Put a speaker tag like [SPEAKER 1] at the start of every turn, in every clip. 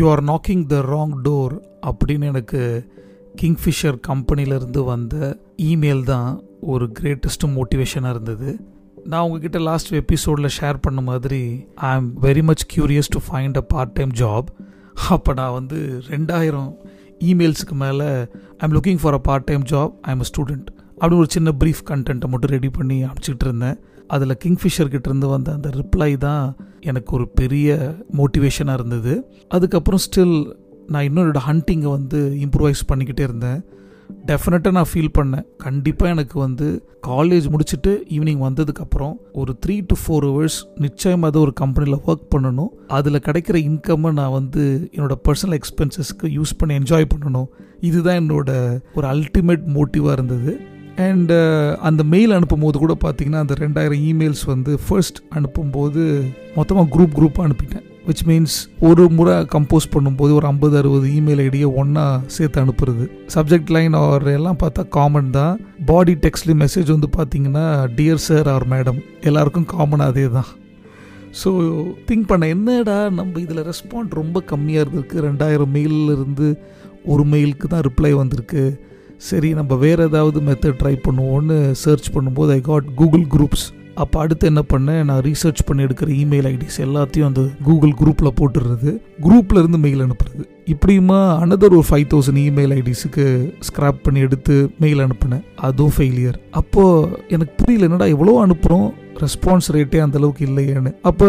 [SPEAKER 1] You are knocking the wrong door அப்படின்னு எனக்கு kingfisher கம்பெனிலேருந்து வந்த இமெயில் தான் ஒரு கிரேட்டஸ்ட் மோட்டிவேஷனாக இருந்தது. நான் உங்ககிட்ட லாஸ்ட் எபிசோடில் ஷேர் பண்ண மாதிரி I am very much curious to find a part time job அப்போ நான் வந்து ரெண்டாயிரம் இமெயில்ஸுக்கு மேலே I am looking for a part time job I am a student அப்படின்னு ஒரு சின்ன ப்ரீஃப் கண்டென்ட்டை மட்டும் ரெடி பண்ணி அனுப்பிச்சிட்டு இருந்தேன். அதில் கிங்ஃபிஷர்கிட்டேருந்து வந்த அந்த ரிப்ளை தான் எனக்கு ஒரு பெரிய மோட்டிவேஷனாக இருந்தது. அதுக்கப்புறம் ஸ்டில் நான் இன்னொரு ஹண்டிங்கை வந்து இம்ப்ரூவைஸ் பண்ணிக்கிட்டே இருந்தேன். டெஃபினட்டாக நான் ஃபீல் பண்ணேன். கண்டிப்பாக எனக்கு வந்து காலேஜ் முடிச்சுட்டு ஈவினிங் வந்ததுக்கப்புறம் ஒரு த்ரீ டு ஃபோர் ஹவர்ஸ் நிச்சயமாக அதை ஒரு கம்பெனியில் ஒர்க் பண்ணணும். அதில் கிடைக்கிற இன்கம்மை நான் வந்து என்னோடய பர்சனல் எக்ஸ்பென்சஸ்க்கு யூஸ் பண்ணி என்ஜாய் பண்ணணும். இதுதான் என்னோட ஒரு அல்டிமேட் மோட்டிவாக இருந்தது. அண்டு uh, அந்த மெயில் அனுப்பும்போது கூட பார்த்தீங்கன்னா அந்த ரெண்டாயிரம் இமெயில்ஸ் வந்து ஃபர்ஸ்ட் அனுப்பும்போது மொத்தமாக குரூப் குரூப்பாக அனுப்பிட்டேன். விச் மீன்ஸ் ஒரு முறை கம்போஸ் பண்ணும்போது ஒரு ஐம்பது அறுபது இமெயில் ஐடியை ஒன்றா சேர்த்து அனுப்புறது. சப்ஜெக்ட் லைன் ஆர் எல்லாம் பார்த்தா காமன் தான். பாடி டெக்ஸ்ட்லி மெசேஜ் வந்து பார்த்தீங்கன்னா டியர் சார் ஆர் மேடம் எல்லாருக்கும் காமனாக அதே தான். ஸோ திங்க் பண்ண என்னடா நம்ம இதில் ரெஸ்பாண்ட் ரொம்ப கம்மியாக இருந்திருக்கு. ரெண்டாயிரம் மெயிலில் இருந்து ஒரு மெயிலுக்கு தான் ரிப்ளை வந்திருக்கு. சரி நம்ம வேறு ஏதாவது மெத்தட் ட்ரை பண்ணுவோன்னு சர்ச் பண்ணும்போது ஐ காட் கூகுள் குரூப்ஸ் அப்போ அடுத்து என்ன பண்ணேன்? நான் ரீசர்ச் பண்ணி எடுக்கிற இமெயில் ஐடிஸ் எல்லாத்தையும் அந்த கூகுள் குரூப்பில் போட்டுடுறது. குரூப்பில் இருந்து மெயில் அனுப்புறது. இப்படியுமா அனதர் ஒரு ஃபைவ் தௌசண்ட் இமெயில் ஐடிஸுக்கு ஸ்க்ராப் பண்ணி எடுத்து மெயில் அனுப்புனேன். அதுவும் ஃபெயிலியர் அப்போது எனக்கு புரியல என்னடா எவ்வளோ அனுப்புகிறோம் ரெஸ்பான்ஸ் ரேட்டே அந்த அளவுக்கு இல்லையேன்னு. அப்போ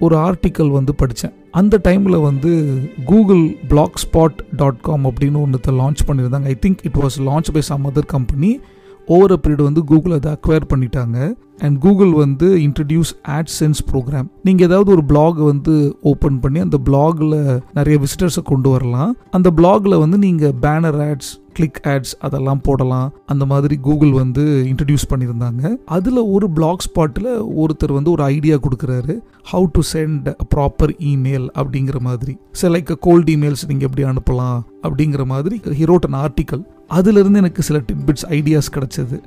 [SPEAKER 1] ஒரு ஆர்டிக்கல் வந்து படித்தேன் அந்த டைமில் வந்து Google Blogspot dot com அப்படின்னு ஒன்றுத்த லான்ச் பண்ணியிருந்தாங்க. I think it was launch by some other company over a period வந்து கூகுள் அதை அக்வயர் பண்ணிட்டாங்க. அண்ட் கூகுள் வந்து இன்ட்ரடியூஸ் ஆட் சென்ஸ் ப்ரோக்ராம் நீங்கள் ஏதாவது ஒரு பிளாக் வந்து ஓப்பன் பண்ணி அந்த பிளாகில் நிறைய விசிட்டர்ஸை கொண்டு வரலாம். அந்த பிளாகில் வந்து நீங்கள் பேனர் ஆட்ஸ் கிளிக் ஆட்ஸ் அதெல்லாம் போடலாம். அந்த மாதிரி கூகுள் வந்து இன்ட்ரடியூஸ் பண்ணியிருந்தாங்க. அதில் ஒரு பிளாக் ஸ்பாட்டில் ஒருத்தர் வந்து ஒரு ஐடியா கொடுக்குறாரு. How to send proper email அப்படிங்கிற மாதிரி. சரி லைக் கோல்ட் இமெயில்ஸ் நீங்கள் எப்படி அனுப்பலாம் அப்படிங்கிற மாதிரி ஹீரோட் அன் ஆர்டிக்கல் அதுலேருந்து எனக்கு சில டிட்பிட்ஸ் ஐடியாஸ் கிடச்சிது.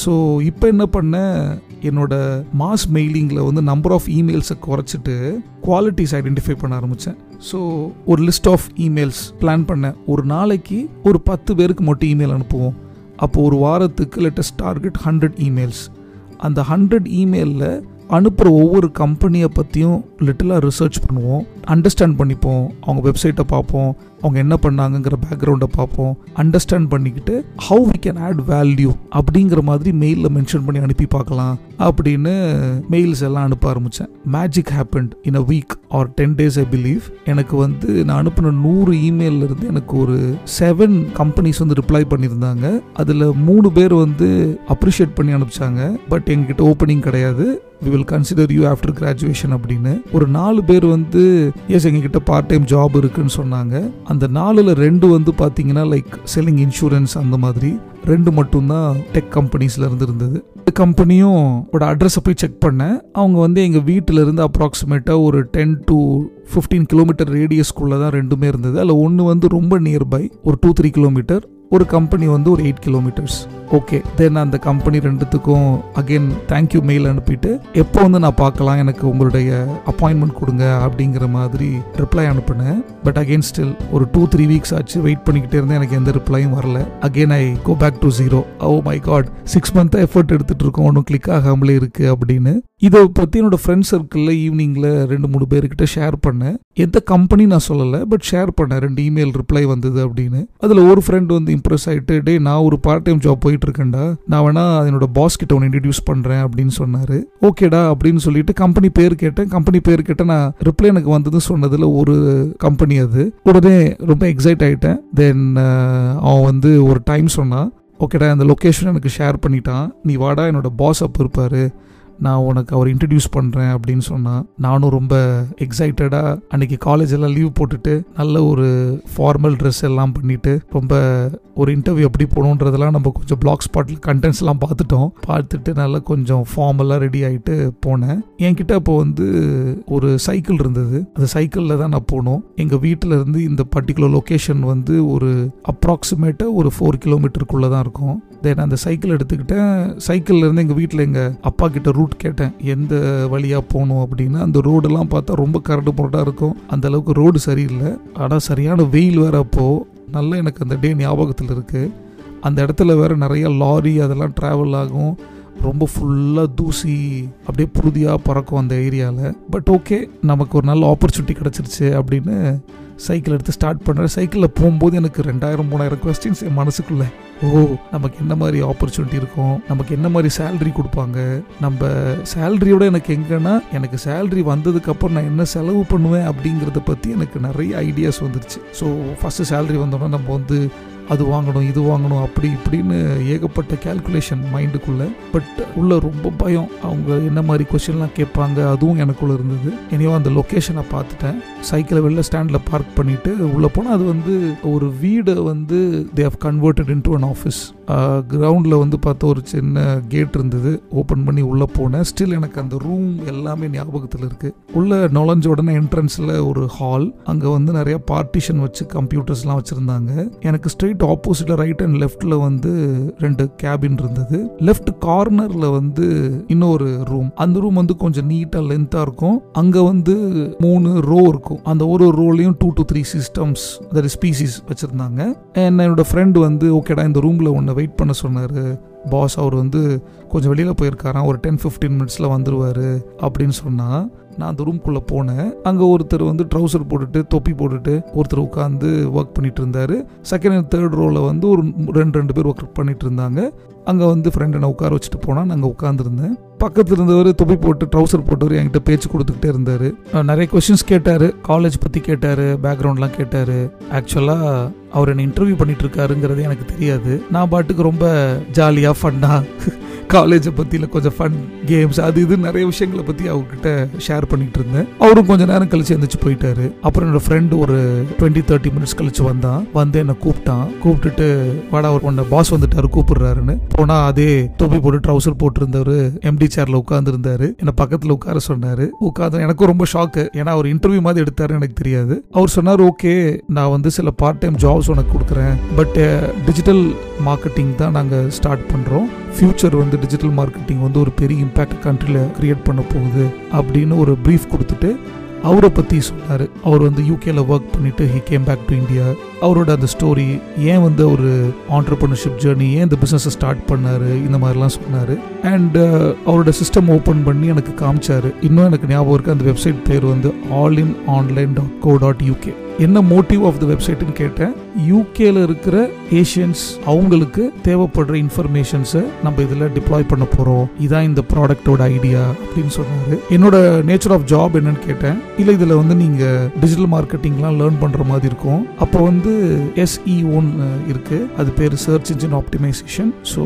[SPEAKER 1] ஸோ இப்போ என்ன பண்ணேன் என்னோட மாஸ் மெயிலிங்கில் வந்து நம்பர் ஆஃப் இமெயில்ஸை குறைச்சிட்டு குவாலிட்டிஸ் ஐடென்டிஃபை பண்ண ஆரம்பித்தேன் ஸோ ஒரு லிஸ்ட் ஆஃப் இமெயில்ஸ் பிளான் பண்ணேன். ஒரு நாளைக்கு ஒரு பத்து பேருக்கு மட்டும் இமெயில் அனுப்புவோம். அப்போ ஒரு வாரத்துக்கு லேட்டஸ்ட் டார்கெட் ஹண்ட்ரட் இமெயில்ஸ் அந்த ஹண்ட்ரட் இமெயிலில் அனுப்புகிற ஒவ்வொரு கம்பெனியை பற்றியும் லிட்டிலாக ரிசர்ச் பண்ணுவோம். அண்டர்ஸ்டாண்ட் பண்ணிப்போம். அவங்க வெப்சைட்டை பார்ப்போம். அவங்க என்ன பண்ணாங்கங்கிற பேக்ரவுண்டை பார்ப்போம். அண்டர்ஸ்டாண்ட் பண்ணிக்கிட்டு how we can add value அப்படிங்கிற மாதிரி மெயிலில் மென்ஷன் பண்ணி அனுப்பி பார்க்கலாம் அப்படின்னு மெயில்ஸ் எல்லாம் அனுப்ப ஆரம்பித்தேன் magic happened in a week or ten days I believe எனக்கு வந்து நான் அனுப்பின நூறு இமெயிலில் இருந்து எனக்கு ஒரு செவன் கம்பெனிஸ் வந்து ரிப்ளை பண்ணியிருந்தாங்க. அதில் மூணு பேர் வந்து அப்ரிஷியேட் பண்ணி அனுப்பிச்சாங்க. பட் எங்ககிட்ட ஓப்பனிங் கிடையாது. We will consider you after graduation அப்படின்னு. ஒரு நாலு பேர் வந்து எஸ் எங்ககிட்ட பார்ட் டைம் ஜாப் இருக்குன்னு சொன்னாங்க. அந்த நாலுல ரெண்டு வந்து பார்த்தீங்கன்னா லைக் செல்லிங் இன்சூரன்ஸ் அந்த மாதிரி. ரெண்டு மட்டும்தான் டெக் கம்பெனிஸ்ல இருந்து இருந்தது இந்த கம்பெனியும் அட்ரஸை போய் செக் பண்ணேன். அவங்க வந்து எங்கள் வீட்டில் இருந்து அப்ராக்சிமேட்டாக ஒரு டென் டு ஃபிஃப்டீன் கிலோமீட்டர் ரேடியஸ்க்குள்ளே தான் ரெண்டுமே இருந்தது. அதில் ஒன்று வந்து ரொம்ப நியர்பை ஒரு டூ த்ரீ கிலோமீட்டர் ஒரு கம்பெனி வந்து ஒரு எயிட் கிலோமீட்டர்ஸ் ஓகே தென் அந்த கம்பெனி ரெண்டுத்துக்கும் அகெயின் தேங்க்யூ மெயில் அனுப்பிட்டு எப்போ வந்து நான் பார்க்கலாம் எனக்கு உங்களுடைய அப்பாயின்மெண்ட் கொடுங்க அப்படிங்கிற மாதிரி ரிப்ளை அனுப்பினேன். பட் அகெயின் ஸ்டில் ஒரு டூ த்ரீ வீக்ஸ் ஆச்சு வெயிட் பண்ணிக்கிட்டே இருந்தேன் எனக்கு எந்த ரிப்ளையும் வரல. Again I go back to zero oh my god six month effort எடுத்துட்டு இருக்கோம் ஒன்றும் கிளிக் ஆகாமலே இருக்கு அப்படின்னு. இதை பற்றி என்னோட ஃப்ரெண்ட் சர்க்கிளில் ஈவினிங்கில் ரெண்டு மூணு பேர்கிட்ட ஷேர் பண்ணேன். எந்த கம்பெனி நான் சொல்லலை பட் ஷேர் பண்ணேன் ரெண்டு இமெயில் ரிப்ளை வந்தது அப்படின்னு. அதில் ஒரு ஃப்ரெண்ட் வந்து இம்ப்ரெஸ் ஆகிட்டு டே நான் ஒரு பார்ட் டைம் ஜாப் போயிட்டு இருக்கேன்டா நான் வேணா என்னோட பாஸ் கிட்ட ஒன்று இன்ட்ரடியூஸ் பண்ணுறேன் அப்படின்னு சொன்னார். ஓகேடா அப்படின்னு சொல்லிட்டு கம்பெனி பேர் கேட்டேன். கம்பெனி பேர் கேட்டேன் நான் ரிப்ளை எனக்கு வந்தது சொன்னதில் ஒரு கம்பெனி அது. உடனே ரொம்ப எக்ஸைட் ஆகிட்டேன் தென் அவன் வந்து ஒரு டைம் சொன்னான். ஓகேடா அந்த லொக்கேஷன் எனக்கு ஷேர் பண்ணிட்டான். நீ வாடா என்னோட பாஸ் அப்போ இருப்பார். நான் உனக்கு அவர் இன்ட்ரடியூஸ் பண்ணுறேன் அப்படின்னு சொன்னால் நானும் ரொம்ப எக்ஸைட்டடாக அன்னைக்கு காலேஜ் எல்லாம் லீவ் போட்டுட்டு நல்ல ஒரு ஃபார்மல் ட்ரெஸ் எல்லாம் பண்ணிட்டு ரொம்ப ஒரு இன்டர்வியூ எப்படி போகணுன்றதெல்லாம் நம்ம கொஞ்சம் பிளாக் ஸ்பாட்டில் கண்டென்ட்ஸ் எல்லாம் பார்த்துட்டோம். பார்த்துட்டு நல்லா கொஞ்சம் ஃபார்மெல்லாம் ரெடி ஆகிட்டு போனேன். என்கிட்ட அப்போ வந்து ஒரு சைக்கிள் இருந்தது. அந்த சைக்கிளில் தான் நான் போனோம். எங்கள் வீட்டில் இருந்து இந்த பர்டிகுலர் லொக்கேஷன் வந்து ஒரு அப்ராக்சிமேட்டாக ஒரு ஃபோர் கிலோமீட்டருக்குள்ளே தான் இருக்கும். தென் அந்த சைக்கிள் எடுத்துக்கிட்டேன். சைக்கிள்ல இருந்து எங்கள் வீட்டில் எங்கள் அப்பா கிட்ட ரூட் ரூட் கேட்டேன். எந்த வழியாக போகணும் அப்படின்னு. அந்த ரோடெல்லாம் பார்த்தா ரொம்ப கரடு புரட்டாக இருக்கும். அந்த அளவுக்கு ரோடு சரியில்லை. ஆனால் சரியான வெயில் வேற அப்போ. நல்லா எனக்கு அந்த டே ஞாபகத்தில் இருக்குது அந்த இடத்துல வேறு நிறையா லாரி அதெல்லாம் ட்ராவல் ஆகும். ரொம்ப ஃபுல்லாக தூசி அப்படியே புழுதியாக பறக்கும் அந்த ஏரியாவில் பட் ஓகே நமக்கு ஒரு நல்ல ஆப்பர்ச்சுனிட்டி கிடச்சிருச்சு அப்படின்னு சைக்கிள் எடுத்து ஸ்டார்ட் பண்ணுறேன் சைக்கிளில் போகும்போது எனக்கு ரெண்டாயிரம் மூணாயிரம் கொஸ்டின்ஸ் என் மனசுக்குள்ளே ஓ நமக்கு என்ன மாதிரி ஆப்பர்ச்சுனிட்டி இருக்கும்? நமக்கு என்ன மாதிரி சேல்ரி கொடுப்பாங்க? நம்ம சேல்ரியோட எனக்கு எங்கன்னா எனக்கு சேல்ரி வந்ததுக்கப்புறம் நான் என்ன செலவு பண்ணுவேன்? அப்படிங்கிறத பற்றி எனக்கு நிறைய ஐடியாஸ் வந்துருச்சு. ஸோ ஃபஸ்ட்டு சேல்ரி வந்தோன்னா நம்ம வந்து அது வாங்கணும் இது வாங்கணும் அப்படி இப்படின்னு ஏகப்பட்ட கேல்குலேஷன் மைண்டுக்குள்ளே பட் உள்ள ரொம்ப பயம். அவங்க என்ன மாதிரி கொஷின்லாம் கேட்பாங்க அதுவும் எனக்குள்ள இருந்தது. இனியோ அந்த லொக்கேஷனை பார்த்துட்டேன். சைக்கிளை வெளில ஸ்டாண்டில் பார்க் பண்ணிட்டு உள்ளே போனால் அது வந்து ஒரு வீடை வந்து they have converted into an office கிரவுண்டில் வந்து பார்த்தா ஒரு சின்ன கேட் இருந்தது. ஓப்பன் பண்ணி உள்ளே போனேன். ஸ்டில் எனக்கு அந்த ரூம் எல்லாமே ஞாபகத்தில் இருக்குது உள்ளே நுழைஞ்ச உடனே என்ட்ரன்ஸில் ஒரு ஹால் அங்கே வந்து நிறைய பார்ட்டிஷன் வச்சு கம்ப்யூட்டர்ஸ்லாம் வச்சுருந்தாங்க. எனக்கு ஸ்ட்ரெயிட் ஆப்போசிட்டில் ரைட் அண்ட் லெஃப்ட்டில் வந்து ரெண்டு கேபின் இருந்தது. லெஃப்ட் கார்னரில் வந்து இன்னொரு ரூம் அந்த ரூம் வந்து கொஞ்சம் நீட்டாக லென்த்தாக இருக்கும். அங்கே வந்து மூணு ரோ இருக்கும். அந்த ஒரு ரோலையும் two to three systems that species வச்சுருந்தாங்க. என்னோட ஃப்ரெண்டு வந்து ஓகேடா இந்த ரூமில் ஒன்று வெயிட் பண்ண சொன்னார். பாஸ் அவர் வந்து கொஞ்சம் வெளியில் போயிருக்காராம் ஒரு டென் ஃபிஃப்டீன் மினிட்ஸில் வந்துடுவார் அப்படின்னு சொன்னால் நான் அந்த ரூம்குள்ளே போனேன். அங்கே ஒருத்தர் வந்து ட்ரௌசர் போட்டுட்டு தொப்பி போட்டுட்டு ஒருத்தர் உட்காந்து ஒர்க் பண்ணிட்டு இருந்தார். செகண்ட் அண்ட் தேர்ட் ரோவில் வந்து ஒரு ரெண்டு ரெண்டு பேர் ஒர்க் பண்ணிட்டு இருந்தாங்க. அங்கே வந்து ஃப்ரெண்டை நான் உட்கார வச்சுட்டு போனால் நாங்கள் உட்காந்துருந்தேன் பக்கத்தில் இருந்தவர் தொப்பி போட்டு ட்ரௌசர் போட்டவர் என்கிட்ட பேச்சு கொடுத்துக்கிட்டே இருந்தார். நிறைய கொஷின்ஸ் கேட்டார். காலேஜ் பற்றி கேட்டார். பேக்ரவுண்ட்லாம் கேட்டார். ஆக்சுவலாக அவர் என்னை இன்டர்வியூ பண்ணிட்டு இருக்காருங்கிறது எனக்கு தெரியாது. நான் பாட்டுக்கு ரொம்ப ஜாலியாக ஃபன்னாக காலேஜை பற்றியில் கொஞ்சம் ஃபன் கேம்ஸ் அது இது நிறைய விஷயங்களை பற்றி அவர்கிட்ட ஷேர் பண்ணிகிட்டு இருந்தேன். அவரும் கொஞ்சம் நேரம் கழிச்சு எந்திரிச்சு போயிட்டாரு. அப்புறம் என்னோட ஃப்ரெண்டு ஒரு டுவெண்ட்டி தேர்ட்டி மினிட்ஸ் கழிச்சு வந்தான். வந்து என்னை கூப்பிட்டான். கூப்பிட்டுட்டு வாடா அவர் உன்னை பாஸ் வந்துட்டாரு கூப்பிடுறாருன்னு. போனால் அதே தொப்பி போட்டு ட்ரௌசர் போட்டிருந்தவர் எம்டி சேர்ல உட்காந்துருந்தாரு என்னை பக்கத்தில் உட்கார சொன்னார். உட்காந்து எனக்கும் ரொம்ப ஷாக்கு ஏன்னா அவர் இன்டர்வியூ மாதிரி எடுத்தாரு எனக்கு தெரியாது. அவர் சொன்னார் ஓகே நான் வந்து சில பார்ட் டைம் ஜாப்ஸ் உனக்கு கொடுக்குறேன். பட் டிஜிட்டல் மார்க்கெட்டிங் தான் நாங்கள் ஸ்டார்ட் பண்ணுறோம் ஃபியூச்சர் வந்து டிஜிட்டல் மார்க்கெட்டிங் வந்து ஒரு பெரிய இம்பேக்ட் கண்ட்ரியில் கிரியேட் பண்ண போகுது அப்படின்னு ஒரு ப்ரீஃப் கொடுத்துட்டு அவரை பற்றி சொன்னார். அவர் வந்து யூகேல ஒர்க் பண்ணிட்டு he came back to India அவரோட அந்த ஸ்டோரி ஏன் வந்து அவர் ஆண்டர்பிரினர்ஷிப் ஜேர்னி ஏன் இந்த பிஸ்னஸை ஸ்டார்ட் பண்ணார் இந்த மாதிரிலாம் சொன்னார். அண்ட் uh, அவரோட சிஸ்டம் ஓப்பன் பண்ணி எனக்கு காமிச்சார். இன்னும் எனக்கு ஞாபகம் இருக்குது அந்த வெப்சைட் பேர் வந்து all in online dot co dot UK என்ன மோட்டிவ் ஆஃப் த வெப்சைட்னு கேட்டேன். யூகேல இருக்கிற ஏஷியன்ஸ் அவங்களுக்கு தேவைப்படுற இன்ஃபர்மேஷன்ஸை நம்ம இதில் டிப்ளாய் பண்ண போகிறோம் இதான் இந்த ப்ராடக்டோட ஐடியா அப்படின்னு சொன்னாரு. என்னோட நேச்சர் ஆஃப் ஜாப் என்னன்னு கேட்டேன். இல்லை இதில் வந்து நீங்கள் டிஜிட்டல் மார்க்கெட்டிங்லாம் லேர்ன் பண்ணுற மாதிரி இருக்கும். அப்போ வந்து எஸ்இஓன்னு இருக்குது அது பேர் சர்ச் இன்ஜின் ஆப்டிமைசேஷன் ஸோ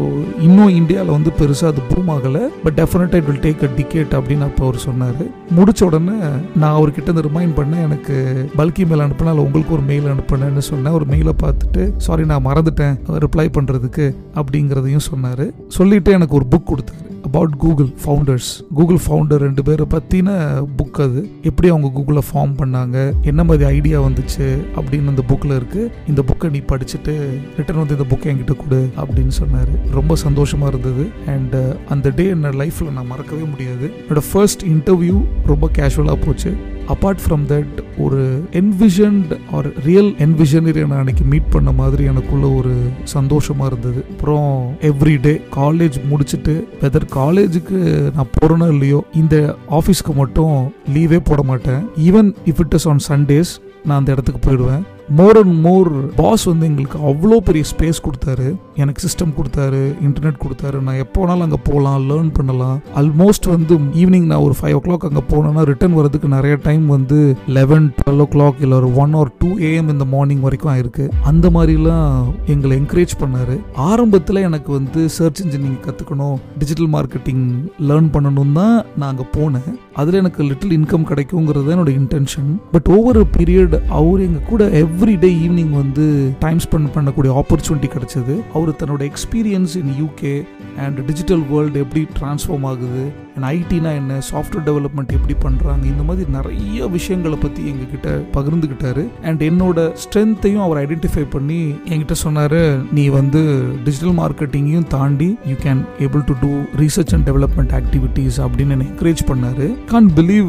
[SPEAKER 1] இன்னும் இந்தியாவில் வந்து பெருசாக அது பூம் ஆகலை. பட் டெஃபினட்டாக it will take a decade அப்படின்னு அப்போ அவர் சொன்னார். முடிச்ச உடனே நான் அவர்கிட்ட இருந்து ரிமைண்ட் பண்ணேன். எனக்கு பல்கி மேல் அனுப்பினால் உங்களுக்கு ஒரு மெயில் அனுப்பினேன்னு சொன்னேன். ஒரு மெயிலை பார்த்துட்டு சாரி நான் மறந்துட்டேன். ரிப்ளை பண்ணுறதுக்கு அப்படிங்கிறதையும் சொன்னார். சொல்லிவிட்டு எனக்கு ஒரு புக் கொடுத்தாரு. About Google founders Google founder ரெண்டு பேரை பற்றின புக் அது. எப்படி அவங்க கூகுளில் ஃபார்ம் பண்ணாங்க? என்ன மாதிரி ஐடியா வந்துச்சு? அப்படின்னு அந்த புக்கில் இருக்குது இந்த புக்கை நீ படிச்சுட்டு ரிட்டர்ன் வந்து இந்த புக்கை என்கிட்ட கொடு அப்படின்னு சொன்னார். ரொம்ப சந்தோஷமாக இருந்தது. அண்ட் அந்த டே என்ன லைஃப்பில் நான் மறக்கவே முடியாது. என்னோட ஃபர்ஸ்ட் இன்டர்வியூ ரொம்ப கேஷுவலாக போச்சு. அப்பார்ட் ஃப்ரம் தட் ஒரு என்விஷன்ட் ஆர் ரியல் என்விஷனரி நான் அன்னைக்கு மீட் பண்ண மாதிரி எனக்குள்ள ஒரு சந்தோஷமாக இருந்தது. அப்புறம் எவ்ரி டே காலேஜ் முடிச்சுட்டு வெதர் காலேஜுக்கு நான் போகிறேனோ இல்லையோ இந்த ஆஃபீஸ்க்கு மட்டும் லீவே போட மாட்டேன். Even if it is on Sundays நான் அந்த இடத்துக்கு போயிடுவேன். மோர் அண்ட் மோர் பாஸ் வந்து எங்களுக்கு அவ்வளோ பெரிய ஸ்பேஸ் கொடுத்தாரு. எனக்கு சிஸ்டம் கொடுத்தாரு இன்டர்நெட் கொடுத்தாரு. நான் எப்போ வேணாலும் அங்கே போகலாம் லேர்ன் பண்ணலாம். ஆல்மோஸ்ட் வந்து ஈவினிங் நான் ஒரு ஃபைவ் ஓ கிளாக் அங்கே போனேன்னா ரிட்டர்ன் வரதுக்கு நிறைய டைம் வந்து லெவன் டுவெல் ஓ கிளாக் இல்லை ஒரு ஒன் ஆர் டூ ஏஎம் இந்த மார்னிங் வரைக்கும் ஆயிருக்கு. அந்த மாதிரிலாம் எங்களை என்கரேஜ் பண்ணார். ஆரம்பத்தில் எனக்கு வந்து சர்ச் இன்ஜின் நீங்கள் கற்றுக்கணும் டிஜிட்டல் மார்க்கெட்டிங் லேர்ன் பண்ணணும் தான் நான் அங்கே போனேன். அதில் எனக்கு லிட்டில் இன்கம் கிடைக்குங்கிறது என்னோட இன்டென்ஷன் பட் ஓவர் பீரியட் அவர் எங்கள் கூட எவ்ரி டே ஈவினிங் வந்து டைம் ஸ்பெண்ட் பண்ணக்கூடிய ஆப்பர்ச்சுனிட்டி கிடைச்சது. அவர் தன்னோட experience in UK and digital world எப்படி ட்ரான்ஸ்ஃபார்ம் ஆகுது? அண்ட் ஐடினா என்ன? சாஃப்ட்வேர் டெவலப்மெண்ட் எப்படி பண்ணுறாங்க இந்த மாதிரி நிறைய விஷயங்களை பற்றி எங்ககிட்ட பகிர்ந்துக்கிட்டாரு அண்ட் என்னோட ஸ்ட்ரென்த்தையும் அவர் ஐடென்டிஃபை பண்ணி என்கிட்ட சொன்னார் நீ வந்து டிஜிட்டல் மார்க்கெட்டிங்கையும் தாண்டி you can able to do research and development activities அப்படின்னு என்னை என்கரேஜ் பண்ணார். Can't believe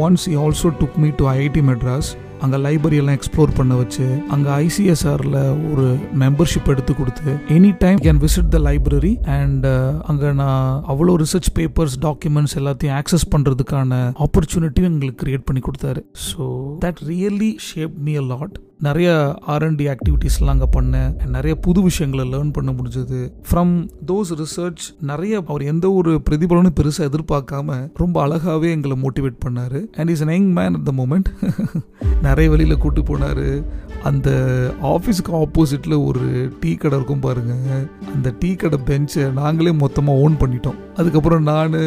[SPEAKER 1] once you also took me to IIT Madras அங்கே லைப்ரரியெல்லாம் எக்ஸ்ப்ளோர் பண்ண வச்சு அங்கே ஐசிஎஸ்ஆரில் ஒரு மெம்பர்ஷிப் எடுத்து கொடுத்து any time can visit the library and அங்கே நான் அவ்வளோ ரிசர்ச் பேப்பர்ஸ் டாக்குமெண்ட்ஸ் எல்லாத்தையும் ஆக்சஸ் பண்ணுறதுக்கான ஆப்பர்ச்சுனிட்டியும் எங்களுக்கு கிரியேட் பண்ணி கொடுத்தாரு. So that really shape me a lot நிறைய ஆர்என்டி ஆக்டிவிட்டீஸ்லாம் அங்கே பண்ணேன் நிறைய புது விஷயங்களை லேர்ன் பண்ண முடிஞ்சது. ஃப்ரம் தோஸ் ரிசர்ச் நிறைய அவர் எந்த ஒரு பிரதிபலனும் பெருசாக எதிர்பார்க்காம ரொம்ப அழகாகவே எங்களை மோட்டிவேட் பண்ணார். And is an young man at the moment நிறைய வழியில் கூட்டு போனார். அந்த ஆஃபீஸுக்கு ஆப்போசிட்டில் ஒரு டீ கடை இருக்கும் பாருங்க. அந்த டீ கடை பெஞ்சை நாங்களே மொத்தமாக ஓன் பண்ணிட்டோம். அதுக்கப்புறம் நான்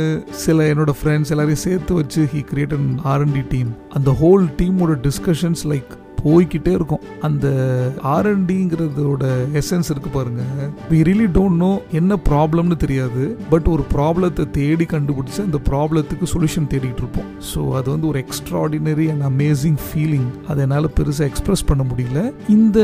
[SPEAKER 1] சில என்னோட ஃப்ரெண்ட்ஸ் எல்லாரையும் சேர்த்து வச்சு he create an R and D team அந்த ஹோல் டீமோட டிஸ்கஷன்ஸ் லைக் போய்கிட்டே இருக்கும். அந்த ஆர்என்டிங்கிறதோட எசன்ஸ் இருக்கு பாருங்க. வி ரியலி டோன்ட் நோ என்ன ப்ராப்ளம்னு தெரியாது. பட் ஒரு ப்ராப்ளத்தை தேடி கண்டுபிடிச்சு அந்த ப்ராப்ளத்துக்கு சொல்யூஷன் தேடிட்டு இருப்போம். ஸோ அது வந்து ஒரு எக்ஸ்ட்ராடினரி அண்ட் அமேசிங் ஃபீலிங் அதை என்னால் பெருசாக எக்ஸ்பிரஸ் பண்ண முடியல. இந்த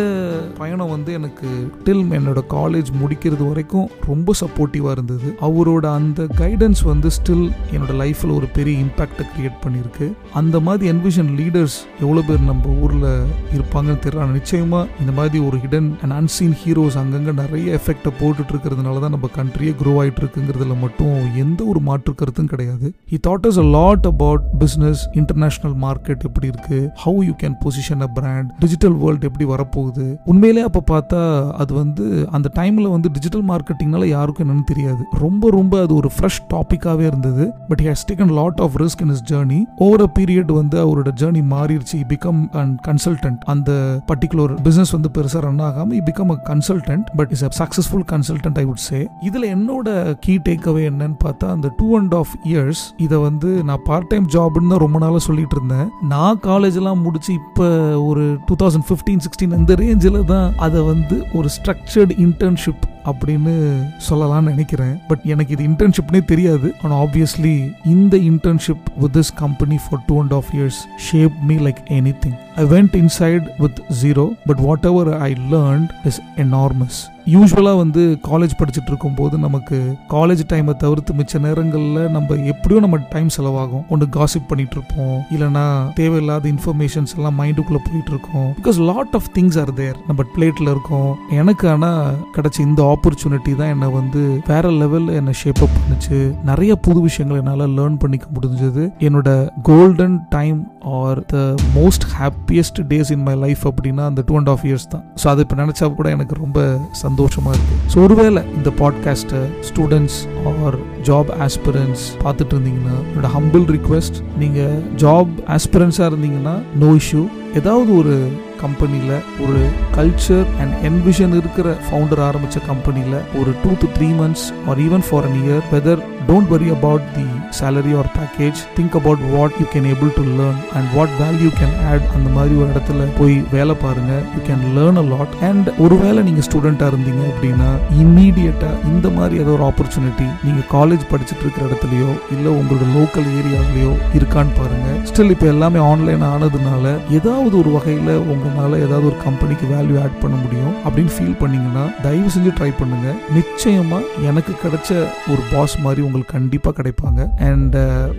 [SPEAKER 1] பயணம் வந்து எனக்கு டில் என்னோட காலேஜ் முடிக்கிறது வரைக்கும் ரொம்ப சப்போர்ட்டிவாக இருந்தது. அவரோட அந்த கைடன்ஸ் வந்து ஸ்டில் என்னோட லைஃப்பில் ஒரு பெரிய இம்பாக்டை கிரியேட் பண்ணியிருக்கு. அந்த மாதிரி என்விஷன் லீடர்ஸ் எவ்வளோ பேர் நம்ம ஊரில் இருப்பாங்கன்னு தெரியல. நிச்சயமா இந்த மாதிரி ஒரு ஹிடன் அண்ட் அன்சீன் ஹீரோஸ் அங்கங்க நிறைய எஃபெக்டை போட்டுட்டு இருக்கிறதுனால தான் நம்ம கண்ட்ரியே க்ரோ ஆயிட்டு இருக்குங்கிறதுல மட்டும் எந்த ஒரு மாற்று கருத்தும் கிடையாது. He thought is a lot about business international market எப்படி இருக்கு how you can position a brand digital world எப்படி வரப்போகுது. உண்மையிலே அப்போ பார்த்தா அது வந்து அந்த டைம்ல வந்து டிஜிட்டல் மார்க்கெட்டிங்னால யாருக்கும் என்னன்னு தெரியாது. ரொம்ப ரொம்ப அது ஒரு ஃப்ரெஷ் டாப்பிக்காகவே இருந்தது. But has taken lot of risk in his journey over a period வந்து அவரோட ஜேர்னி மாறிடுச்சு. பிகம் அண்ட் கன்சல்ட் கன்சல்டன்ட் அந்த பர்டிகுலர் பிசினஸ் வந்து பெருசாக ரன் ஆகாமல் he become a consultant but is a successful consultant I would say இதில் என்னோட key take away என்னன்னு பார்த்தா அந்த டூ அண்ட் ஆஃப் இயர்ஸ் இதை வந்து நான் பார்ட் டைம் ஜாப்னு தான் ரொம்ப நாளாக சொல்லிட்டு இருந்தேன். நான் காலேஜ்லாம் முடிச்சு இப்போ ஒரு டூ தௌசண்ட் ஃபிஃப்டீன் சிக்ஸ்டீன் இந்த ரேஞ்சில் தான் அதை வந்து ஒரு ஸ்ட்ரக்சர்டு இன்டர்ன்ஷிப் அப்படின்னு சொல்லலாம்னு நினைக்கிறேன். பட் எனக்கு இது இன்டர்ன்ஷிப்னே தெரியாது. ஆனால் ஆப்வியஸ்லி இந்த internship with this company for two and half years shape me like any thing I went inside with zero, but whatever I learned is enormous. யூஸ்வலாக வந்து காலேஜ் படிச்சுட்டு இருக்கும்போது நமக்கு காலேஜ் டைமை தவிர்த்து மிச்ச நேரங்களில் நம்ம எப்படியும் நம்ம டைம் செலவாகும். ஒன்று காசிப் பண்ணிட்டு இருப்போம் இல்லைனா தேவையில்லாத இன்ஃபர்மேஷன்ஸ் எல்லாம் மைண்டுக்குள்ளே போயிட்டு இருக்கோம் because lot of things are there நம்ம பிளேட்டில் இருக்கோம். எனக்கு ஆனால் கிடைச்ச இந்த ஆப்பர்ச்சுனிட்டி தான் என்னை வந்து வேற லெவலில் என்னை ஷேப் அப் பண்ணுச்சு. நிறைய புது விஷயங்களை என்னால் லேர்ன் பண்ணிக்க முடிஞ்சது. என்னோட golden time are the most happiest days in my life அப்படின்னா அந்த டூ அண்ட் ஆஃப் இயர்ஸ் தான். ஸோ அதை இப்போ நினச்சா கூட எனக்கு ரொம்ப சந்தோஷமாக இருக்குது ஸோ ஒருவேளை இந்த பாட்காஸ்ட்டை ஸ்டூடெண்ட்ஸ் ஆர் ஜாப் ஆஸ்பிரன்ஸ் பார்த்துட்டு இருந்தீங்கன்னா என்னோட ஹம்பிள் ரிக்வெஸ்ட் நீங்கள் ஜாப் ஆஸ்பிரன்ஸாக இருந்தீங்கன்னா நோ இஷ்யூ ஏதாவது ஒரு கம்பெனியில் ஒரு கல்ச்சர் அண்ட் என்விஷன் இருக்கிற ஃபவுண்டர் ஆரம்பித்த கம்பெனியில் ஒரு two to three months or even for an year whether don't worry about the salary or package think about what you can able to learn and what value can add அந்த மாதிரி ஒரு இடத்துல போய் வேலை பாருங்க. You can learn a lot and ஒருவேளை நீங்கள் ஸ்டூடெண்ட்டாக இருந்தீங்க அப்படின்னா இம்மீடியட்டாக இந்த மாதிரி ஏதோ ஒரு ஆப்பர்ச்சுனிட்டி நீங்கள் காலேஜ் படிச்சுட்டு இருக்கிற இடத்துலையோ இல்லை உங்களோட லோக்கல் ஏரியாவிலயோ இருக்கான்னு பாருங்க. ஸ்டில் இப்போ எல்லாமே ஆன்லைன் ஆனதுனால ஏதாவது ஒரு வகையில் உங்களால் ஏதாவது ஒரு கம்பெனிக்கு வேல்யூ ஆட் பண்ண முடியும் அப்படின்னு ஃபீல் பண்ணீங்கன்னா தயவு செஞ்சு ட்ரை பண்ணுங்க. நிச்சயமா எனக்கு கிடைச்ச ஒரு பாஸ் மாதிரி உங்களுக்கு கண்டிப்பாக கிடைப்பாங்க. அண்ட்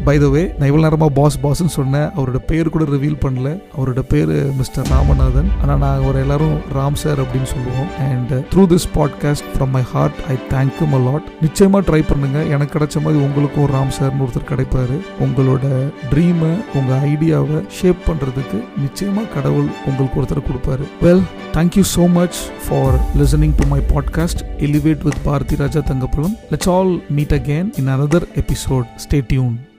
[SPEAKER 1] பை த வே நான் இவ்வளோ நேரமாக பாஸ் பாஸ்ன்னு சொன்னேன். அவரோட பேர் கூட ரிவீல் பண்ணல. அவரோட பேர் மிஸ்டர் ராமநாதன். ஆனால் நாங்கள் ஒரு எல்லாரும் ராம் சார் அப்படின்னு சொல்லுவோம். And through this podcast from my heart I thank you lot நிச்சயமாக ட்ரை பண்ணுங்க. எனக்கு கிடைச்ச மாதிரி உங்களுக்கும் ராம் சார்னு ஒருத்தர் கிடைப்பாரு. உங்களோட ட்ரீமை உங்கள் ஐடியாவை ஷேப் பண்ணுறதுக்கு நிச்சயமாக கடவுள் உங்களுக்கு ஒருத்தர் கொடுப்பாரு. Well thank you so much for listening to my podcast elevate with Bharathi Raja Thangapulam let's all meet again in another episode. Stay tuned.